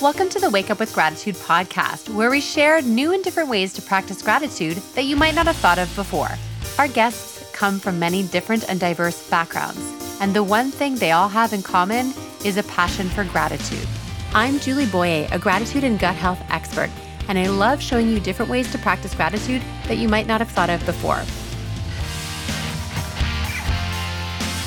Welcome to the Wake Up with Gratitude podcast, where we share new and different ways to practice gratitude that you might not have thought of before. Our guests come from many different and diverse backgrounds, and the one thing they all have in common is a passion for gratitude. I'm Julie Boyer, a gratitude and gut health expert, and I love showing you different ways to practice gratitude that you might not have thought of before.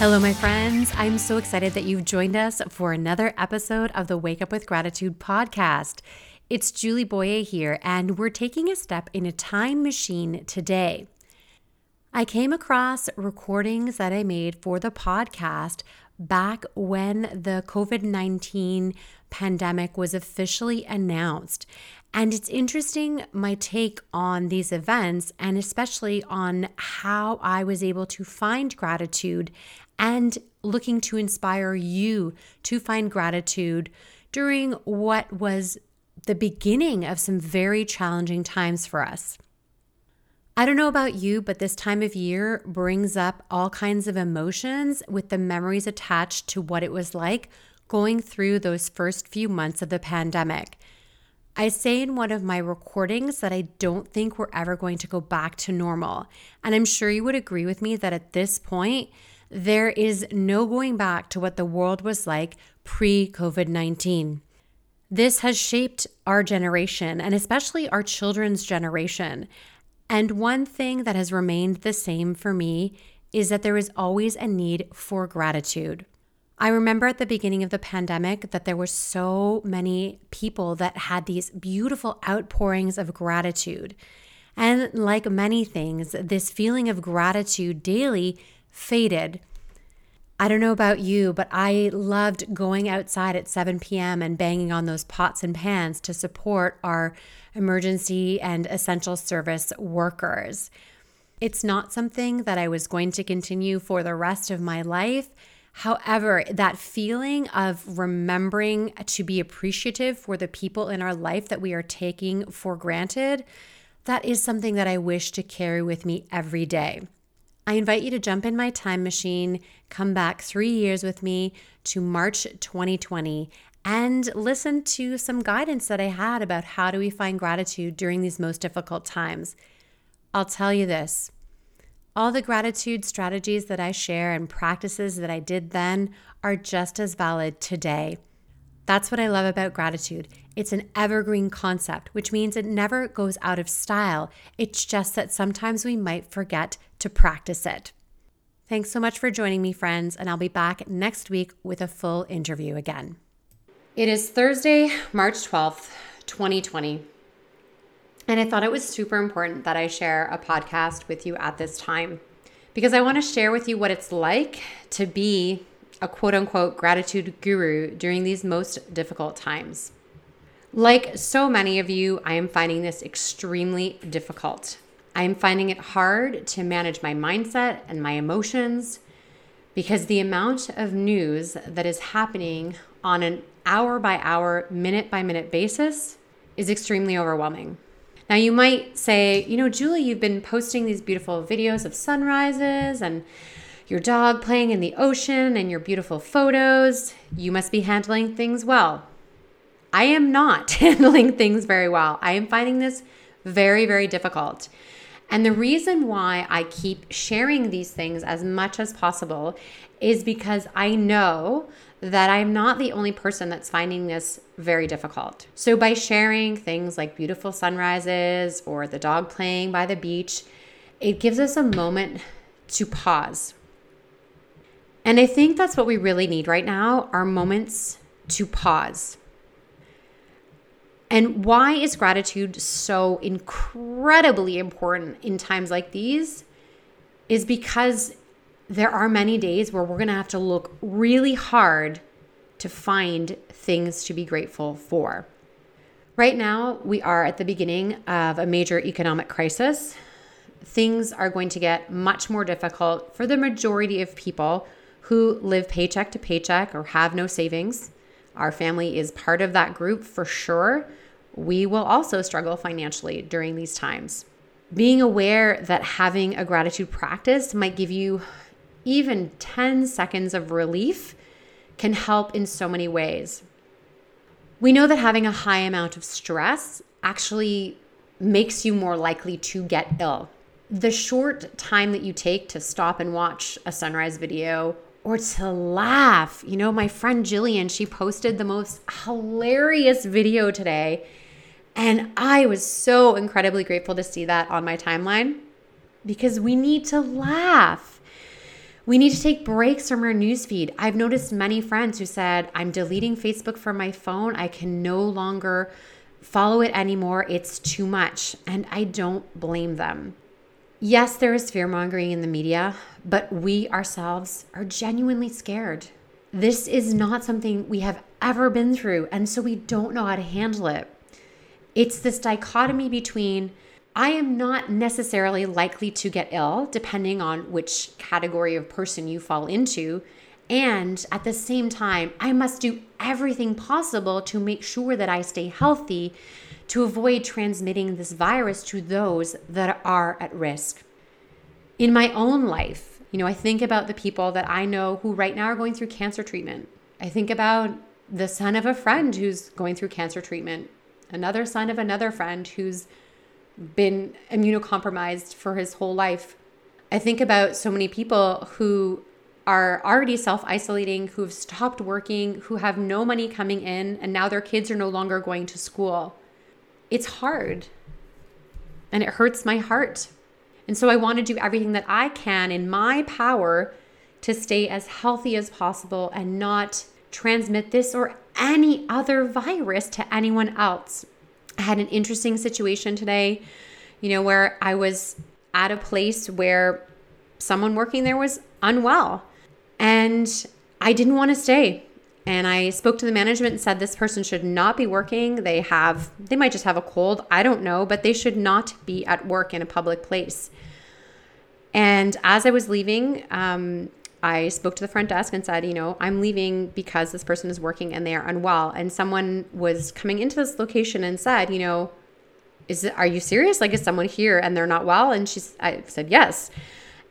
Hello, my friends. I'm so excited that you've joined us for another episode of the Wake Up with Gratitude podcast. It's Julie Boyer here, and we're taking a step in a time machine today. I came across recordings that I made for the podcast back when the COVID 19 pandemic was officially announced. And it's interesting my take on these events and especially on how I was able to find gratitude and looking to inspire you to find gratitude during what was the beginning of some very challenging times for us. I don't know about you, but this time of year brings up all kinds of emotions with the memories attached to what it was like going through those first few months of the pandemic. I say in one of my recordings that I don't think we're ever going to go back to normal. And I'm sure you would agree with me that at this point, there is no going back to what the world was like pre COVID 19. This has shaped our generation and especially our children's generation. And one thing that has remained the same for me is that there is always a need for gratitude. I remember at the beginning of the pandemic that there were so many people that had these beautiful outpourings of gratitude. And like many things, this feeling of gratitude daily faded. I don't know about you, but I loved going outside at 7 p.m. and banging on those pots and pans to support our emergency and essential service workers. It's not something that I was going to continue for the rest of my life. However, that feeling of remembering to be appreciative for the people in our life that we are taking for granted, that is something that I wish to carry with me every day. I invite you to jump in my time machine, come back three years with me to March 2020, and listen to some guidance that I had about how do we find gratitude during these most difficult times. I'll tell you this all the gratitude strategies that I share and practices that I did then are just as valid today. That's what I love about gratitude. It's an evergreen concept, which means it never goes out of style. It's just that sometimes we might forget to practice it. Thanks so much for joining me, friends, and I'll be back next week with a full interview again. It is Thursday, March 12th, 2020. And I thought it was super important that I share a podcast with you at this time because I want to share with you what it's like to be a quote unquote gratitude guru during these most difficult times. Like so many of you, I am finding this extremely difficult. I am finding it hard to manage my mindset and my emotions because the amount of news that is happening on an hour by hour, minute by minute basis is extremely overwhelming. Now, you might say, you know, Julie, you've been posting these beautiful videos of sunrises and your dog playing in the ocean and your beautiful photos. You must be handling things well. I am not handling things very well. I am finding this very, very difficult. And the reason why I keep sharing these things as much as possible is because I know that I'm not the only person that's finding this very difficult. So, by sharing things like beautiful sunrises or the dog playing by the beach, it gives us a moment to pause. And I think that's what we really need right now are moments to pause. And why is gratitude so incredibly important in times like these? Is because there are many days where we're going to have to look really hard to find things to be grateful for. Right now, we are at the beginning of a major economic crisis. Things are going to get much more difficult for the majority of people who live paycheck to paycheck or have no savings. Our family is part of that group for sure we will also struggle financially during these times. Being aware that having a gratitude practice might give you even 10 seconds of relief can help in so many ways. We know that having a high amount of stress actually makes you more likely to get ill. The short time that you take to stop and watch a sunrise video or to laugh. You know, my friend Jillian, she posted the most hilarious video today. And I was so incredibly grateful to see that on my timeline because we need to laugh. We need to take breaks from our newsfeed. I've noticed many friends who said, I'm deleting Facebook from my phone. I can no longer follow it anymore. It's too much. And I don't blame them. Yes, there is fear mongering in the media, but we ourselves are genuinely scared. This is not something we have ever been through, and so we don't know how to handle it. It's this dichotomy between I am not necessarily likely to get ill, depending on which category of person you fall into. And at the same time, I must do everything possible to make sure that I stay healthy to avoid transmitting this virus to those that are at risk. In my own life, you know, I think about the people that I know who right now are going through cancer treatment. I think about the son of a friend who's going through cancer treatment, another son of another friend who's been immunocompromised for his whole life. I think about so many people who are already self isolating, who've stopped working, who have no money coming in, and now their kids are no longer going to school. It's hard and it hurts my heart. And so I want to do everything that I can in my power to stay as healthy as possible and not transmit this or any other virus to anyone else. I had an interesting situation today, you know, where I was at a place where someone working there was unwell and I didn't want to stay. And I spoke to the management and said this person should not be working. They have they might just have a cold, I don't know, but they should not be at work in a public place. And as I was leaving, um, I spoke to the front desk and said, you know, I'm leaving because this person is working and they are unwell. And someone was coming into this location and said, you know, is it, are you serious? Like, is someone here and they're not well? And she, I said, yes.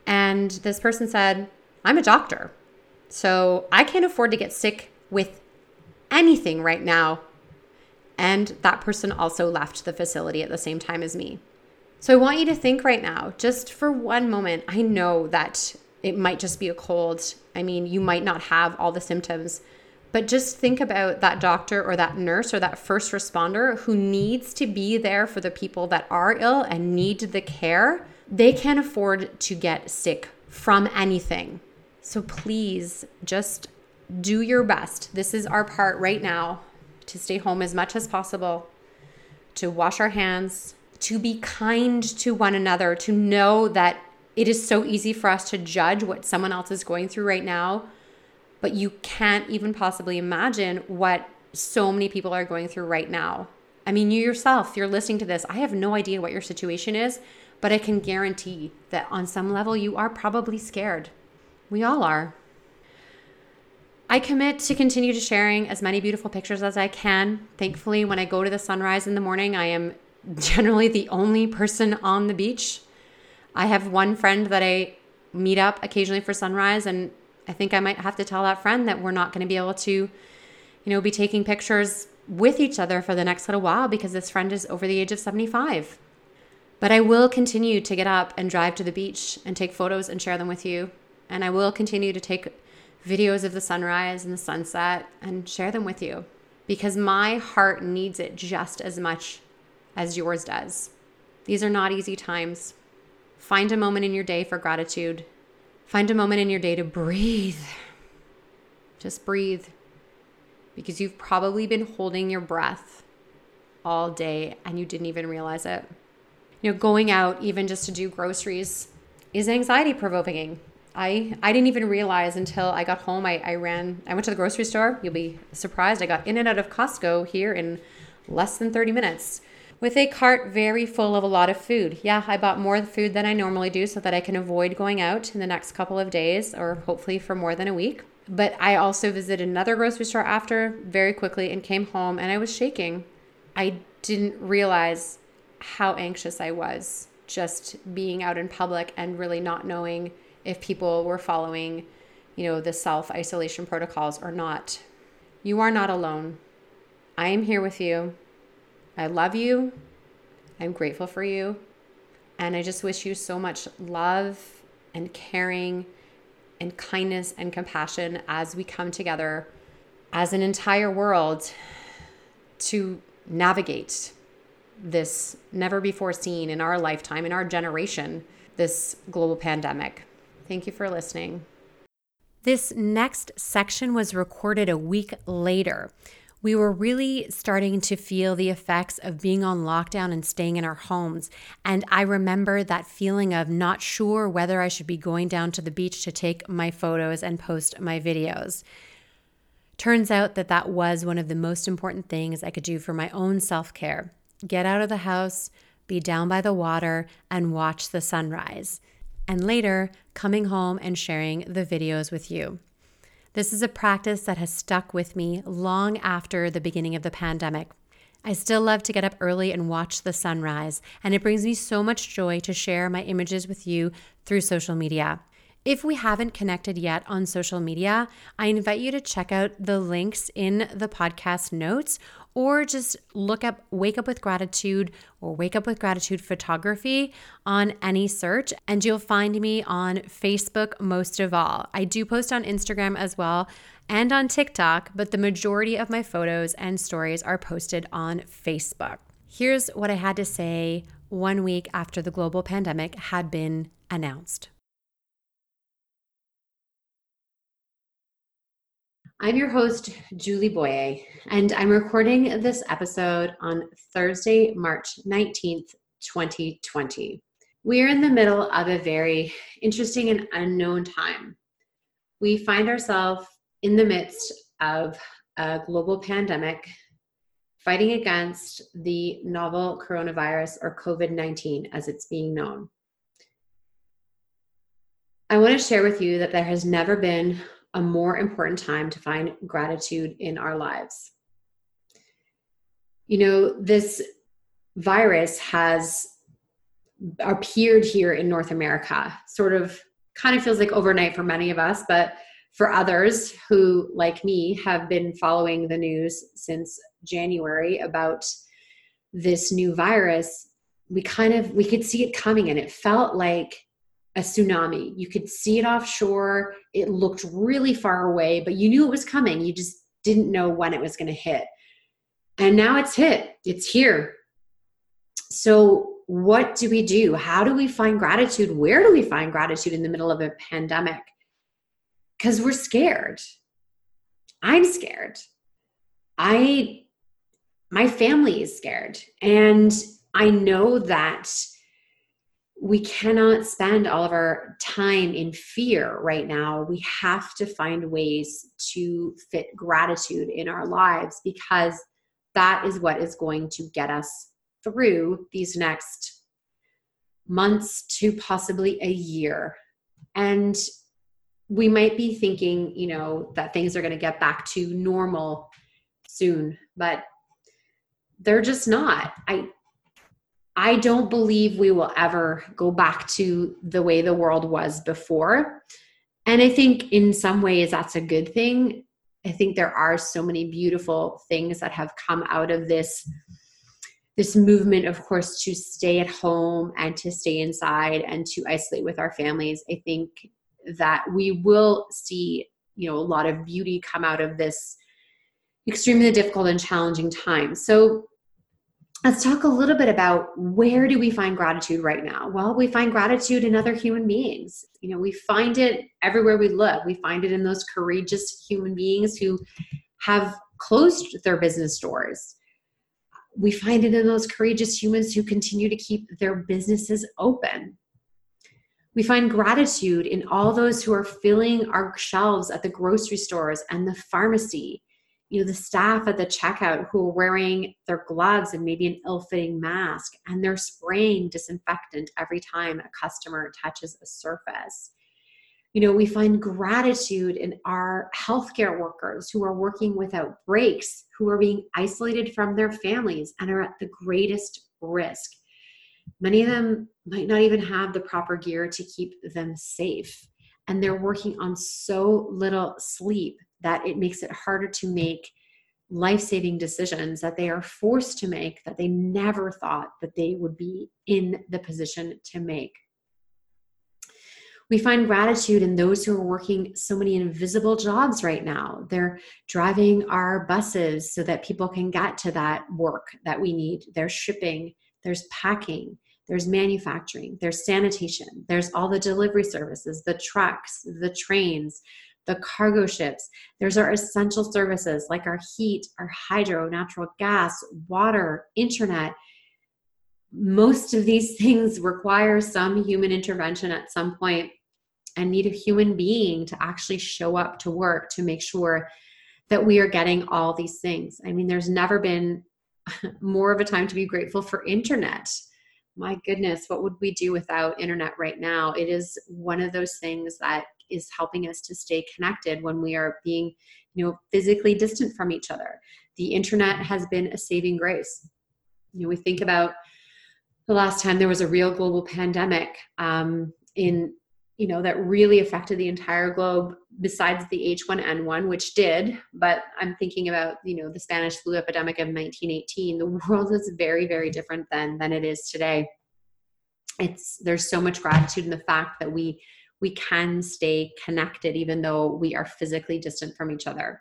And this person said, I'm a doctor. So I can't afford to get sick with anything right now. And that person also left the facility at the same time as me. So I want you to think right now, just for one moment. I know that it might just be a cold. I mean, you might not have all the symptoms, but just think about that doctor or that nurse or that first responder who needs to be there for the people that are ill and need the care. They can't afford to get sick from anything. So please just do your best. This is our part right now to stay home as much as possible, to wash our hands, to be kind to one another, to know that it is so easy for us to judge what someone else is going through right now, but you can't even possibly imagine what so many people are going through right now. I mean, you yourself, you're listening to this. I have no idea what your situation is, but I can guarantee that on some level you are probably scared. We all are. I commit to continue to sharing as many beautiful pictures as I can. Thankfully, when I go to the sunrise in the morning, I am generally the only person on the beach. I have one friend that I meet up occasionally for sunrise, and I think I might have to tell that friend that we're not going to be able to, you know, be taking pictures with each other for the next little while because this friend is over the age of 75. But I will continue to get up and drive to the beach and take photos and share them with you. And I will continue to take videos of the sunrise and the sunset and share them with you because my heart needs it just as much as yours does. These are not easy times. Find a moment in your day for gratitude. Find a moment in your day to breathe. Just breathe because you've probably been holding your breath all day and you didn't even realize it. You know, going out even just to do groceries is anxiety provoking. I, I didn't even realize until I got home. I, I ran, I went to the grocery store. You'll be surprised. I got in and out of Costco here in less than 30 minutes with a cart very full of a lot of food. Yeah, I bought more food than I normally do so that I can avoid going out in the next couple of days or hopefully for more than a week. But I also visited another grocery store after very quickly and came home and I was shaking. I didn't realize how anxious I was just being out in public and really not knowing if people were following, you know, the self isolation protocols or not. You are not alone. I am here with you. I love you. I'm grateful for you. And I just wish you so much love and caring and kindness and compassion as we come together as an entire world to navigate this never before seen in our lifetime, in our generation, this global pandemic. Thank you for listening. This next section was recorded a week later. We were really starting to feel the effects of being on lockdown and staying in our homes. And I remember that feeling of not sure whether I should be going down to the beach to take my photos and post my videos. Turns out that that was one of the most important things I could do for my own self care get out of the house, be down by the water, and watch the sunrise and later coming home and sharing the videos with you. This is a practice that has stuck with me long after the beginning of the pandemic. I still love to get up early and watch the sunrise, and it brings me so much joy to share my images with you through social media. If we haven't connected yet on social media, I invite you to check out the links in the podcast notes or just look up Wake Up with Gratitude or Wake Up with Gratitude Photography on any search, and you'll find me on Facebook most of all. I do post on Instagram as well and on TikTok, but the majority of my photos and stories are posted on Facebook. Here's what I had to say one week after the global pandemic had been announced. I'm your host, Julie Boyer, and I'm recording this episode on Thursday, March 19th, 2020. We're in the middle of a very interesting and unknown time. We find ourselves in the midst of a global pandemic fighting against the novel coronavirus or COVID 19 as it's being known. I want to share with you that there has never been a more important time to find gratitude in our lives. You know, this virus has appeared here in North America, sort of kind of feels like overnight for many of us, but for others who, like me, have been following the news since January about this new virus, we kind of we could see it coming and it felt like a tsunami. You could see it offshore. It looked really far away, but you knew it was coming. You just didn't know when it was going to hit. And now it's hit, it's here. So, what do we do? How do we find gratitude? Where do we find gratitude in the middle of a pandemic? Because we're scared. I'm scared. I, my family is scared. And I know that we cannot spend all of our time in fear right now. We have to find ways to fit gratitude in our lives because that is what is going to get us through these next months to possibly a year. And we might be thinking, you know, that things are going to get back to normal soon, but they're just not. I I don't believe we will ever go back to the way the world was before. And I think in some ways that's a good thing. I think there are so many beautiful things that have come out of this this movement of course to stay at home and to stay inside and to isolate with our families. I think that we will see, you know, a lot of beauty come out of this extremely difficult and challenging time. So let's talk a little bit about where do we find gratitude right now? Well we find gratitude in other human beings. You know we find it everywhere we look. We find it in those courageous human beings who have closed their business doors. We find it in those courageous humans who continue to keep their businesses open. We find gratitude in all those who are filling our shelves at the grocery stores and the pharmacy you know the staff at the checkout who are wearing their gloves and maybe an ill-fitting mask and they're spraying disinfectant every time a customer touches a surface. You know we find gratitude in our healthcare workers who are working without breaks who are being isolated from their families and are at the greatest risk. Many of them might not even have the proper gear to keep them safe and they're working on so little sleep that it makes it harder to make life saving decisions that they are forced to make that they never thought that they would be in the position to make. We find gratitude in those who are working so many invisible jobs right now. They're driving our buses so that people can get to that work that we need. They're shipping, there's packing, there's manufacturing, there's sanitation, there's all the delivery services, the trucks, the trains, the cargo ships. There's our essential services like our heat, our hydro, natural gas, water, internet. Most of these things require some human intervention at some point and need a human being to actually show up to work to make sure that we are getting all these things. I mean, there's never been more of a time to be grateful for internet. My goodness, what would we do without internet right now? It is one of those things that is helping us to stay connected when we are being, you know, physically distant from each other. The internet has been a saving grace. You know, we think about the last time there was a real global pandemic um, in you know that really affected the entire globe besides the h1n1 which did but i'm thinking about you know the spanish flu epidemic of 1918 the world is very very different then than it is today it's there's so much gratitude in the fact that we we can stay connected even though we are physically distant from each other.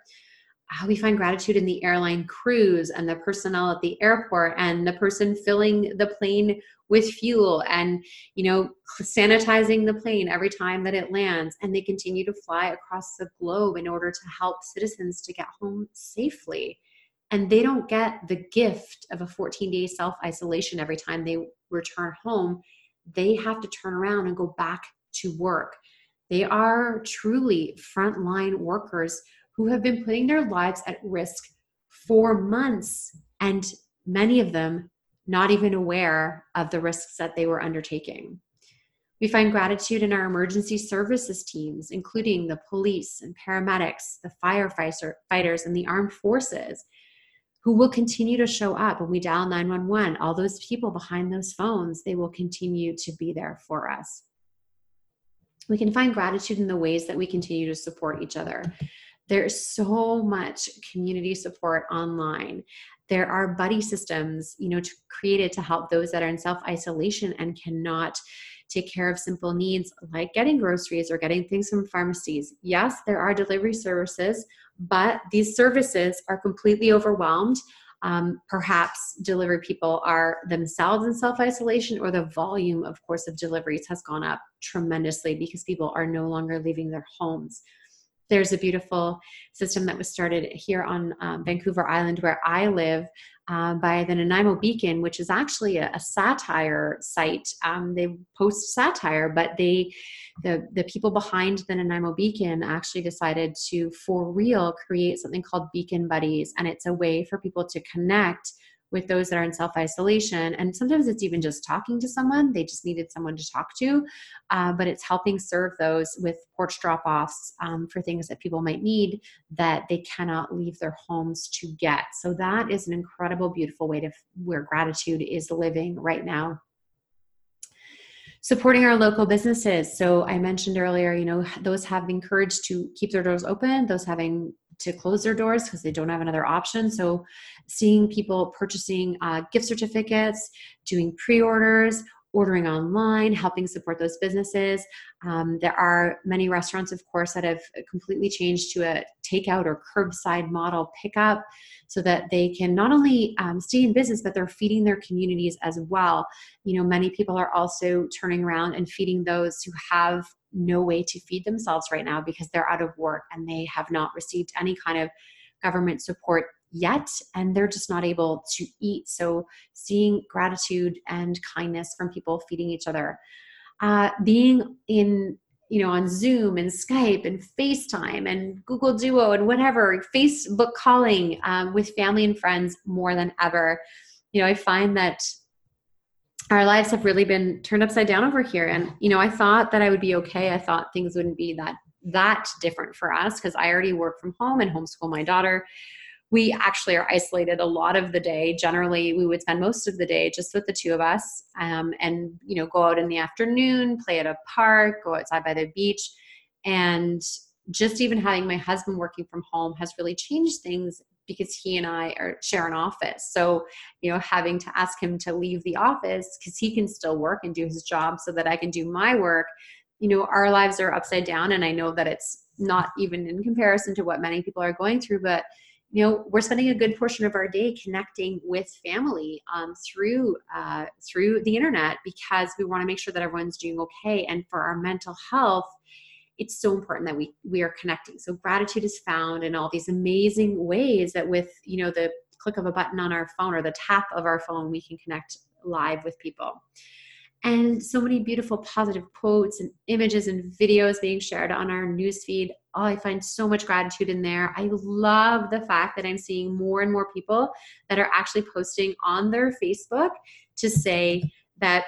How we find gratitude in the airline crews and the personnel at the airport and the person filling the plane with fuel and you know sanitizing the plane every time that it lands. And they continue to fly across the globe in order to help citizens to get home safely. And they don't get the gift of a 14 day self isolation every time they return home. They have to turn around and go back to work they are truly frontline workers who have been putting their lives at risk for months and many of them not even aware of the risks that they were undertaking. We find gratitude in our emergency services teams, including the police and paramedics, the firefighters, and the armed forces, who will continue to show up when we dial 911. All those people behind those phones, they will continue to be there for us. We can find gratitude in the ways that we continue to support each other. There's so much community support online. There are buddy systems, you know, to, created to help those that are in self isolation and cannot take care of simple needs like getting groceries or getting things from pharmacies. Yes, there are delivery services, but these services are completely overwhelmed. Um, perhaps delivery people are themselves in self isolation, or the volume, of course, of deliveries has gone up tremendously because people are no longer leaving their homes there's a beautiful system that was started here on um, Vancouver Island where I live uh, by the Nanaimo Beacon, which is actually a, a satire site. Um, they post satire, but they, the the people behind the Nanaimo Beacon, actually decided to, for real, create something called Beacon Buddies, and it's a way for people to connect with those that are in self isolation. And sometimes it's even just talking to someone, they just needed someone to talk to. Uh, but it's helping serve those with porch drop offs um, for things that people might need that they cannot leave their homes to get. So that is an incredible, beautiful way to where gratitude is living right now supporting our local businesses so i mentioned earlier you know those have encouraged to keep their doors open those having to close their doors because they don't have another option. So, seeing people purchasing uh, gift certificates, doing pre orders, ordering online, helping support those businesses. Um, there are many restaurants, of course, that have completely changed to a takeout or curbside model pickup so that they can not only um, stay in business, but they're feeding their communities as well. You know, many people are also turning around and feeding those who have no way to feed themselves right now because they're out of work and they have not received any kind of government support yet and they're just not able to eat. So seeing gratitude and kindness from people feeding each other uh, being in you know on zoom and skype and facetime and google duo and whatever facebook calling um, with family and friends more than ever you know i find that our lives have really been turned upside down over here. And you know i thought that i would be okay. I thought things wouldn't be that that different for us because i already work from home and homeschool my daughter. We actually are isolated a lot of the day. Generally we would spend most of the day just with the two of us um, and you know go out in the afternoon play at a park go outside by the beach. And just even having my husband working from home has really changed things because he and I are share an office. So, you know, having to ask him to leave the office because he can still work and do his job so that I can do my work. You know, our lives are upside down, and I know that it's not even in comparison to what many people are going through, but you know we're spending a good portion of our day connecting with family um, through uh, through the internet because we want to make sure that everyone's doing okay and for our mental health it's so important that we we are connecting so gratitude is found in all these amazing ways that with you know the click of a button on our phone or the tap of our phone we can connect live with people and so many beautiful positive quotes and images and videos being shared on our newsfeed. Oh, I find so much gratitude in there. I love the fact that I'm seeing more and more people that are actually posting on their Facebook to say that,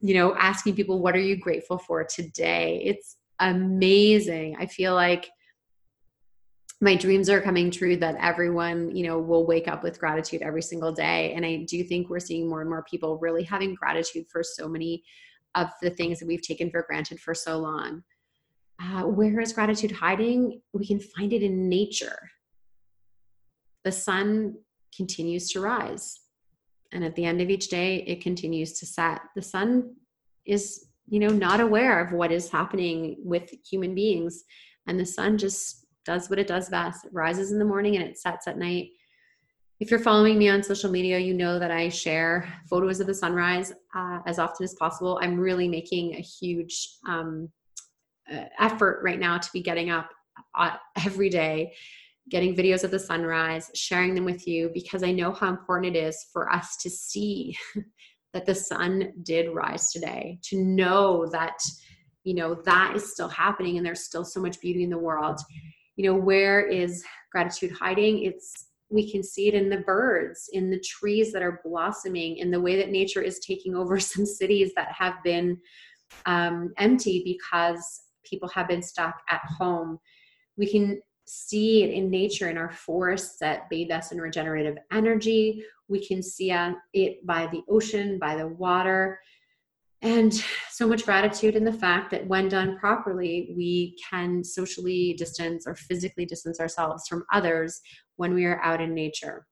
you know, asking people, what are you grateful for today? It's amazing. I feel like my dreams are coming true that everyone you know will wake up with gratitude every single day. And i do think we're seeing more and more people really having gratitude for so many of the things that we've taken for granted for so long. Uh, where is gratitude hiding? We can find it in nature. The sun continues to rise and at the end of each day it continues to set. The sun is you know not aware of what is happening with human beings and the sun just does what it does best. It rises in the morning and it sets at night. If you're following me on social media, you know that I share photos of the sunrise uh, as often as possible. I'm really making a huge um, uh, effort right now to be getting up uh, every day, getting videos of the sunrise, sharing them with you because I know how important it is for us to see that the sun did rise today, to know that you know that is still happening and there's still so much beauty in the world. You know where is gratitude hiding? It's we can see it in the birds in the trees that are blossoming in the way that nature is taking over some cities that have been um, empty because people have been stuck at home. We can see it in nature in our forests that bathe us in regenerative energy we can see it by the ocean by the water and so much gratitude in the fact that when done properly, we can socially distance or physically distance ourselves from others when we are out in nature.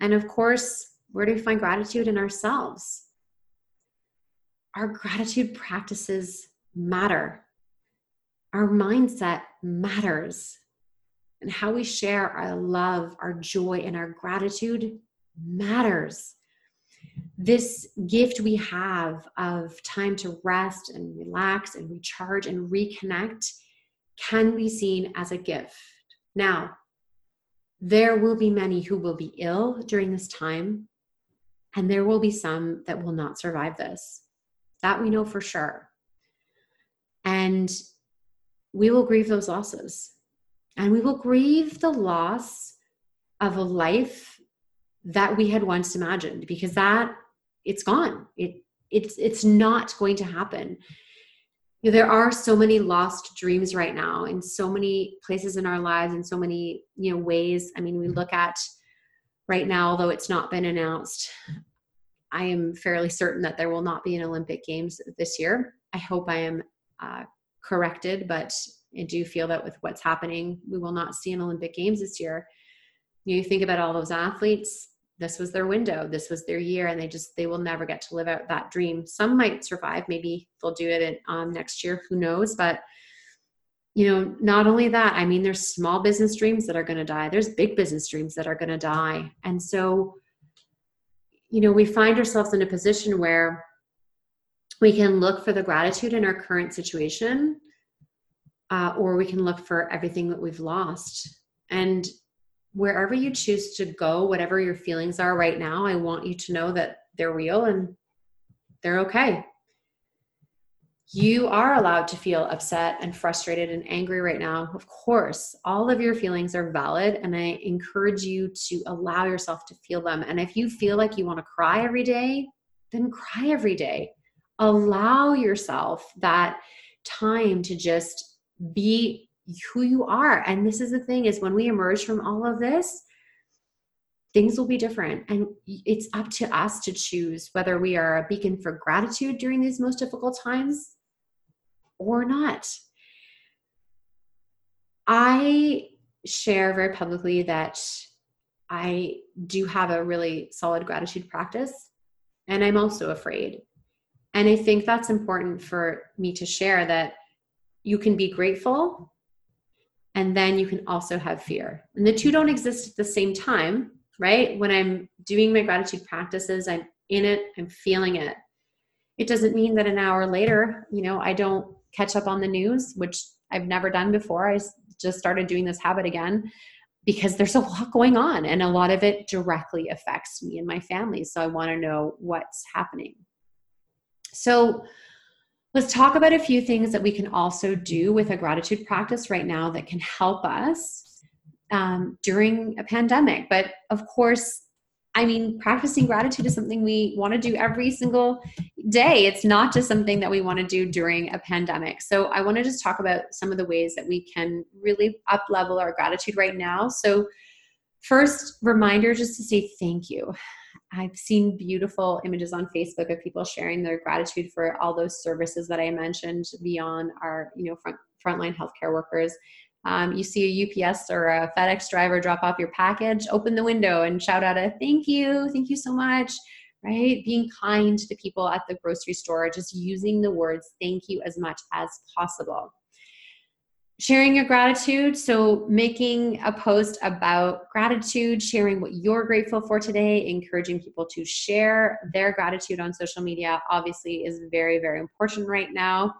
And of course, where do we find gratitude in ourselves? Our gratitude practices matter. Our mindset matters. And how we share our love, our joy, and our gratitude matters this gift we have of time to rest and relax and recharge and reconnect can be seen as a gift. Now, there will be many who will be ill during this time, and there will be some that will not survive this. That we know for sure. And we will grieve those losses. And we will grieve the loss of a life that we had once imagined because that it's gone. It it's it's not going to happen. You know, there are so many lost dreams right now in so many places in our lives in so many you know ways. I mean we look at right now although it's not been announced i am fairly certain that there will not be an olympic games this year. I hope i am uh, corrected but i do feel that with what's happening we will not see an olympic games this year. You think about all those athletes this was their window this was their year and they just they will never get to live out that dream. Some might survive maybe they'll do it in, um, next year who knows but you know not only that i mean there's small business dreams that are going to die there's big business dreams that are going to die and so you know we find ourselves in a position where we can look for the gratitude in our current situation uh, or we can look for everything that we've lost and wherever you choose to go, whatever your feelings are right now, I want you to know that they're real and they're okay. You are allowed to feel upset and frustrated and angry right now. Of course, all of your feelings are valid, and I encourage you to allow yourself to feel them. And if you feel like you want to cry every day, then cry every day. Allow yourself that time to just be who you are. And this is the thing is when we emerge from all of this, things will be different. And it's up to us to choose whether we are a beacon for gratitude during these most difficult times or not. I share very publicly that I do have a really solid gratitude practice, and I'm also afraid. And I think that's important for me to share that you can be grateful and then you can also have fear. And the two don't exist at the same time, right? When I'm doing my gratitude practices, I'm in it, I'm feeling it. It doesn't mean that an hour later, you know, I don't catch up on the news, which I've never done before. I just started doing this habit again because there's a lot going on and a lot of it directly affects me and my family. So I want to know what's happening. So let's talk about a few things that we can also do with a gratitude practice right now that can help us um, during a pandemic. But of course, I mean, practicing gratitude is something we want to do every single day. It's not just something that we want to do during a pandemic. So, I want to just talk about some of the ways that we can really up level our gratitude right now. So, first, reminder just to say thank you. I've seen beautiful images on Facebook of people sharing their gratitude for all those services that I mentioned beyond our, you know, front frontline healthcare workers um, you see a UPS or a FedEx driver drop off your package, open the window and shout out a thank you, thank you so much, right? Being kind to people at the grocery store, just using the words thank you as much as possible. Sharing your gratitude, so making a post about gratitude, sharing what you're grateful for today, encouraging people to share their gratitude on social media, obviously, is very, very important right now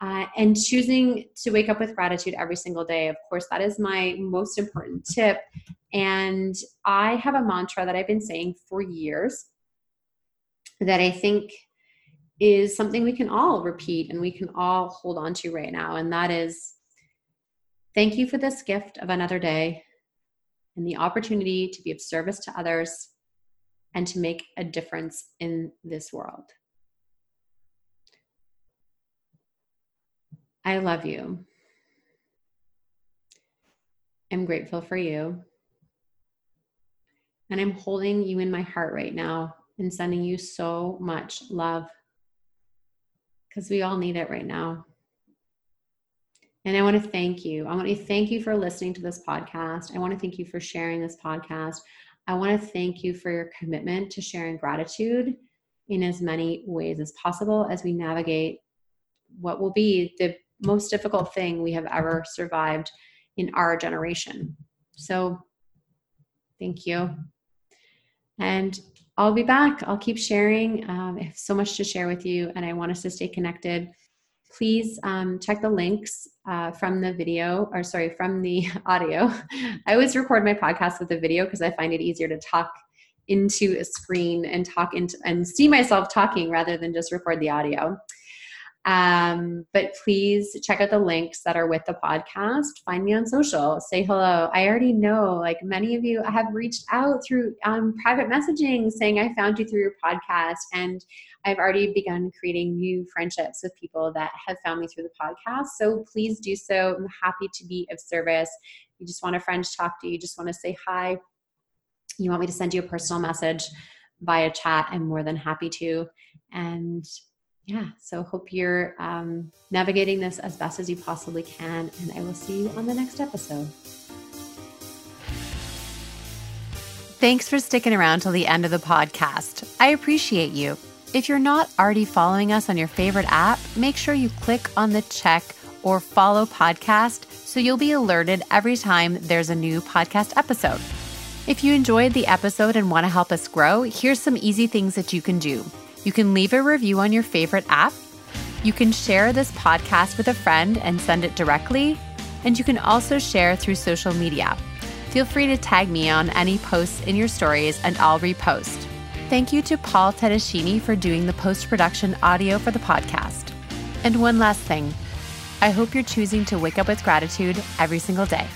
uh, and choosing to wake up with gratitude every single day. Of course, that is my most important tip. And I have a mantra that I've been saying for years that I think is something we can all repeat and we can all hold on to right now. And that is thank you for this gift of another day and the opportunity to be of service to others and to make a difference in this world. I love you. I'm grateful for you. And I'm holding you in my heart right now and sending you so much love because we all need it right now. And I want to thank you. I want to thank you for listening to this podcast. I want to thank you for sharing this podcast. I want to thank you for your commitment to sharing gratitude in as many ways as possible as we navigate what will be the most difficult thing we have ever survived in our generation. So, thank you. And I'll be back. I'll keep sharing. Um, I have so much to share with you, and I want us to stay connected. Please um, check the links uh, from the video, or sorry, from the audio. I always record my podcast with the video because I find it easier to talk into a screen and talk into and see myself talking rather than just record the audio. Um, but please check out the links that are with the podcast. Find me on social. Say hello. I already know, like many of you I have reached out through um, private messaging saying, I found you through your podcast. And I've already begun creating new friendships with people that have found me through the podcast. So please do so. I'm happy to be of service. You just want a friend to talk to you, just want to say hi. You want me to send you a personal message via chat, I'm more than happy to. And yeah, so hope you're um, navigating this as best as you possibly can. And I will see you on the next episode. Thanks for sticking around till the end of the podcast. I appreciate you. If you're not already following us on your favorite app, make sure you click on the check or follow podcast so you'll be alerted every time there's a new podcast episode. If you enjoyed the episode and want to help us grow, here's some easy things that you can do. You can leave a review on your favorite app. You can share this podcast with a friend and send it directly. And you can also share through social media. Feel free to tag me on any posts in your stories and I'll repost. Thank you to Paul Tedeschini for doing the post production audio for the podcast. And one last thing I hope you're choosing to wake up with gratitude every single day.